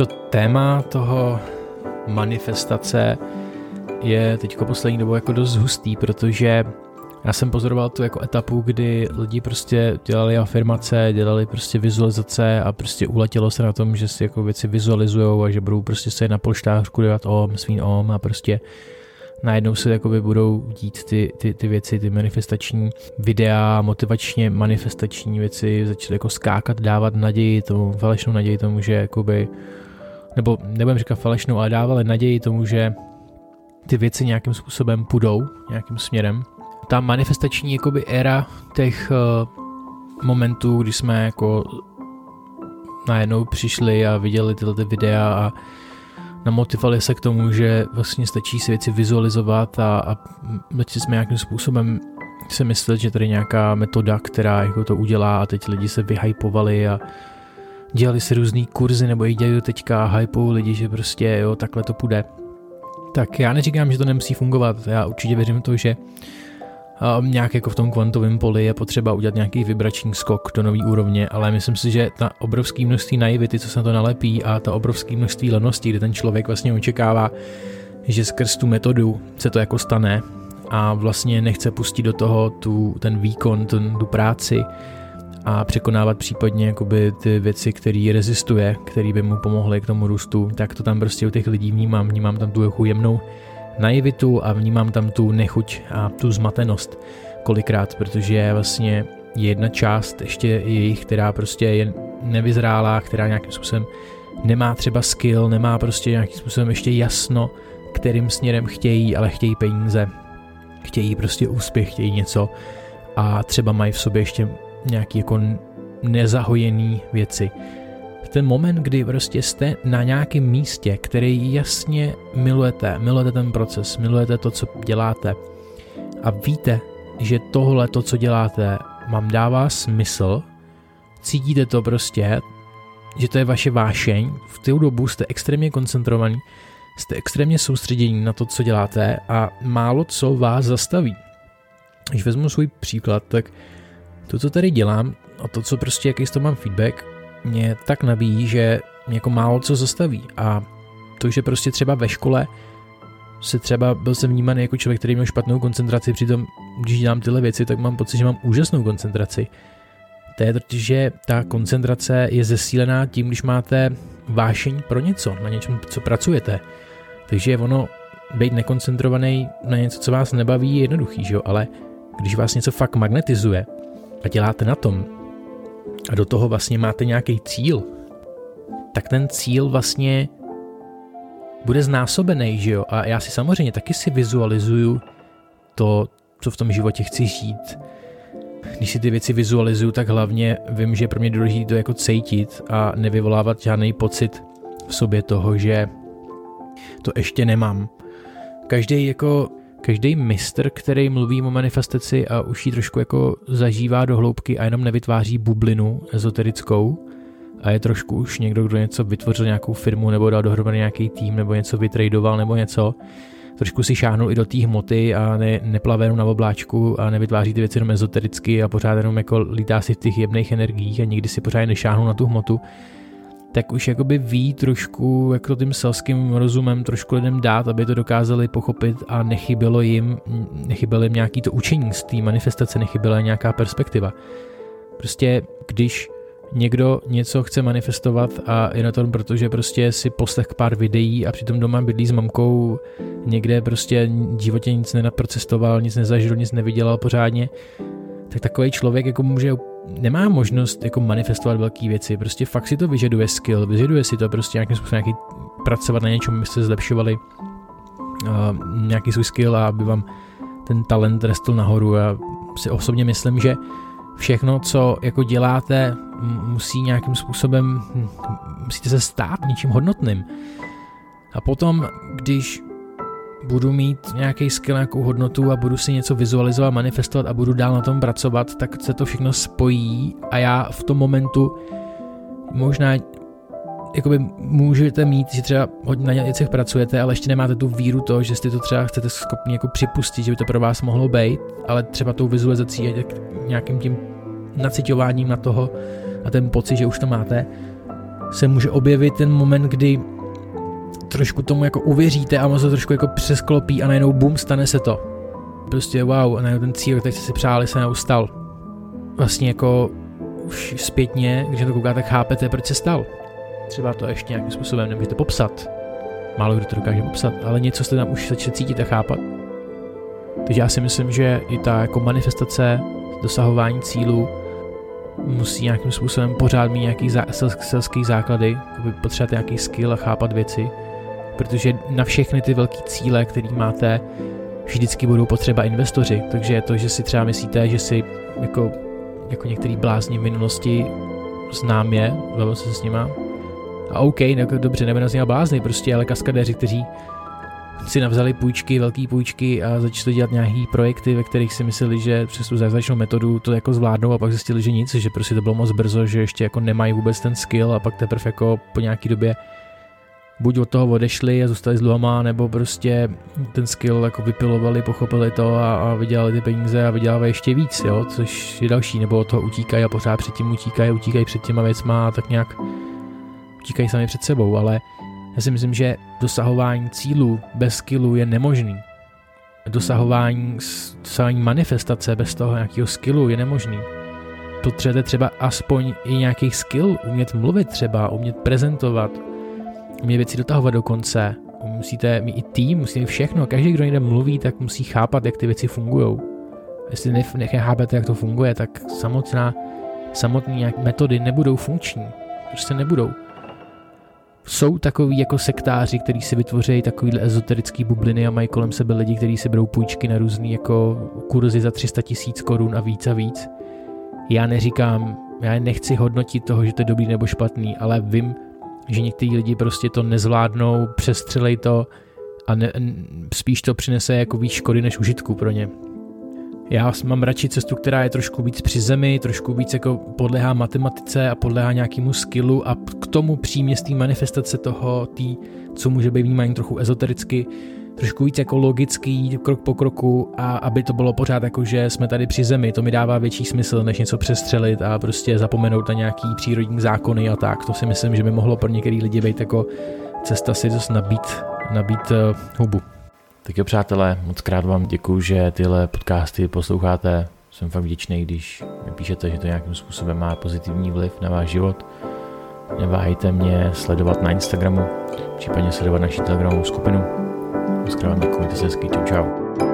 to téma toho manifestace je teď poslední dobou jako dost hustý, protože já jsem pozoroval tu jako etapu, kdy lidi prostě dělali afirmace, dělali prostě vizualizace a prostě uletělo se na tom, že si jako věci vizualizují a že budou prostě se na polštářku dělat om, svým om a prostě najednou se jakoby budou dít ty, ty, ty věci, ty manifestační videa, motivačně manifestační věci, začaly jako skákat, dávat naději tomu, falešnou naději tomu, že jakoby, nebo nebudem říkat falešnou, ale dávali naději tomu, že ty věci nějakým způsobem půjdou, nějakým směrem. Ta manifestační jakoby éra těch uh, momentů, kdy jsme jako najednou přišli a viděli tyhle ty videa a namotivovali se k tomu, že vlastně stačí si věci vizualizovat a, a začali jsme nějakým způsobem si myslet, že tady nějaká metoda, která jako to udělá a teď lidi se vyhypovali a dělali si různý kurzy nebo i dělají teďka hypou lidi, že prostě jo, takhle to půjde. Tak já neříkám, že to nemusí fungovat, já určitě věřím to, že um, nějak jako v tom kvantovém poli je potřeba udělat nějaký vibrační skok do nový úrovně, ale myslím si, že ta obrovské množství naivity, co se na to nalepí a ta obrovské množství lenosti, kdy ten člověk vlastně očekává, že skrz tu metodu se to jako stane a vlastně nechce pustit do toho tu, ten výkon, ten, tu práci a překonávat případně jakoby ty věci, které rezistuje, které by mu pomohly k tomu růstu, tak to tam prostě u těch lidí vnímám, vnímám tam tu jako jemnou naivitu a vnímám tam tu nechuť a tu zmatenost kolikrát, protože vlastně jedna část ještě jejich, která prostě je nevyzrálá, která nějakým způsobem nemá třeba skill, nemá prostě nějakým způsobem ještě jasno, kterým směrem chtějí, ale chtějí peníze, chtějí prostě úspěch, chtějí něco a třeba mají v sobě ještě nějaký jako nezahojený věci ten moment, kdy prostě jste na nějakém místě, který jasně milujete, milujete ten proces, milujete to, co děláte a víte, že tohle, to, co děláte, vám dává smysl, cítíte to prostě, že to je vaše vášeň, v tu dobu jste extrémně koncentrovaní, jste extrémně soustředění na to, co děláte a málo co vás zastaví. Když vezmu svůj příklad, tak to, co tady dělám a to, co prostě, jaký z toho mám feedback, mě tak nabíjí, že mě jako málo co zastaví a to, že prostě třeba ve škole se třeba byl jsem vnímaný jako člověk, který měl špatnou koncentraci, přitom když dělám tyhle věci, tak mám pocit, že mám úžasnou koncentraci. To je totiž, že ta koncentrace je zesílená tím, když máte vášeň pro něco, na něčem, co pracujete. Takže ono být nekoncentrovaný na něco, co vás nebaví, je jednoduchý, že jo? ale když vás něco fakt magnetizuje a děláte na tom, a do toho vlastně máte nějaký cíl, tak ten cíl vlastně bude znásobený, že jo? A já si samozřejmě taky si vizualizuju to, co v tom životě chci žít. Když si ty věci vizualizuju, tak hlavně vím, že pro mě důležité to jako cítit a nevyvolávat žádný pocit v sobě toho, že to ještě nemám. Každý jako každý mistr, který mluví o manifestaci a už ji trošku jako zažívá do hloubky a jenom nevytváří bublinu ezoterickou a je trošku už někdo, kdo něco vytvořil nějakou firmu nebo dal dohromady nějaký tým nebo něco vytradoval nebo něco, trošku si šáhnul i do té hmoty a ne, neplave jenom na obláčku a nevytváří ty věci jenom ezotericky a pořád jenom jako lítá si v těch jemných energiích a nikdy si pořád nešáhnul na tu hmotu, tak už jakoby ví trošku jako tím selským rozumem trošku lidem dát, aby to dokázali pochopit a nechybělo jim, nechybělo jim nějaký to učení z té manifestace, nechyběla nějaká perspektiva. Prostě když někdo něco chce manifestovat a je na tom, protože prostě si poslech pár videí a přitom doma bydlí s mamkou, někde prostě v životě nic nenaprocestoval, nic nezažil, nic nevydělal pořádně, tak takový člověk jako může nemá možnost jako manifestovat velké věci, prostě fakt si to vyžaduje skill, vyžaduje si to prostě nějakým způsobem nějaký pracovat na něčem, aby se zlepšovali uh, nějaký svůj skill a aby vám ten talent restl nahoru. Já si osobně myslím, že všechno, co jako děláte, musí nějakým způsobem, hm, musíte se stát něčím hodnotným. A potom, když budu mít nějaký skill, nějakou hodnotu a budu si něco vizualizovat, manifestovat a budu dál na tom pracovat, tak se to všechno spojí a já v tom momentu možná jakoby můžete mít, že třeba hodně na věcech pracujete, ale ještě nemáte tu víru to, že jste to třeba chcete schopni jako připustit, že by to pro vás mohlo být, ale třeba tou vizualizací a nějakým tím nacitováním na toho a ten pocit, že už to máte, se může objevit ten moment, kdy trošku tomu jako uvěříte a se trošku jako přesklopí a najednou bum, stane se to. Prostě wow, a najednou ten cíl, který jste si přáli, se neustal. Vlastně jako už zpětně, když to koukáte, tak chápete, proč se stal. Třeba to ještě nějakým způsobem nemůžete popsat. Málo kdo to dokáže popsat, ale něco jste tam už začali cítit a chápat. Takže já si myslím, že i ta jako manifestace, dosahování cílů musí nějakým způsobem pořád mít nějaký zá, selský základy, potřebujete nějaký skill a chápat věci, protože na všechny ty velké cíle, které máte, vždycky budou potřeba investoři. Takže to, že si třeba myslíte, že si jako, jako některý blázni v minulosti znám je, bavil se s nima, a OK, no, dobře, nebudu z blázni, prostě, ale kaskadéři, kteří si navzali půjčky, velké půjčky a začali dělat nějaký projekty, ve kterých si mysleli, že přes tu zázračnou metodu to jako zvládnou a pak zjistili, že nic, že prostě to bylo moc brzo, že ještě jako nemají vůbec ten skill a pak teprve jako po nějaký době buď od toho odešli a zůstali s dluhama, nebo prostě ten skill jako vypilovali, pochopili to a, a vydělali ty peníze a vydělávají ještě víc, jo, což je další, nebo od toho utíkají a pořád předtím utíkají, utíkají před těma věcma a tak nějak utíkají sami před sebou, ale já si myslím, že dosahování cílů bez skillu je nemožný. Dosahování, dosahování manifestace bez toho nějakého skillu je nemožný. Potřebujete třeba aspoň i nějaký skill, umět mluvit třeba, umět prezentovat, umět věci dotahovat do konce. Musíte mít i tým, musíte mít všechno. Každý, kdo někde mluví, tak musí chápat, jak ty věci fungují. Jestli nechápete, jak to funguje, tak samotná, samotné metody nebudou funkční. Prostě nebudou jsou takový jako sektáři, kteří si vytvoří takovýhle ezoterický bubliny a mají kolem sebe lidi, kteří si berou půjčky na různé jako kurzy za 300 tisíc korun a víc a víc. Já neříkám, já nechci hodnotit toho, že to je dobrý nebo špatný, ale vím, že někteří lidi prostě to nezvládnou, přestřelej to a ne, spíš to přinese jako víc škody než užitku pro ně. Já mám radši cestu, která je trošku víc při zemi, trošku víc jako podléhá matematice a podléhá nějakému skillu a k tomu přímě z té manifestace toho, tý, co může být vnímání trochu ezotericky, trošku víc jako logický, krok po kroku a aby to bylo pořád jako, že jsme tady při zemi, to mi dává větší smysl, než něco přestřelit a prostě zapomenout na nějaký přírodní zákony a tak. To si myslím, že by mohlo pro některý lidi být jako cesta si dost nabít, nabít uh, hubu. Tak jo, přátelé, moc krát vám děkuji, že tyhle podcasty posloucháte. Jsem fakt vděčný, když mi píšete, že to nějakým způsobem má pozitivní vliv na váš život. Neváhejte mě sledovat na Instagramu, případně sledovat naši telegramovou skupinu. Moc krát vám děkuji, se hezky, čau.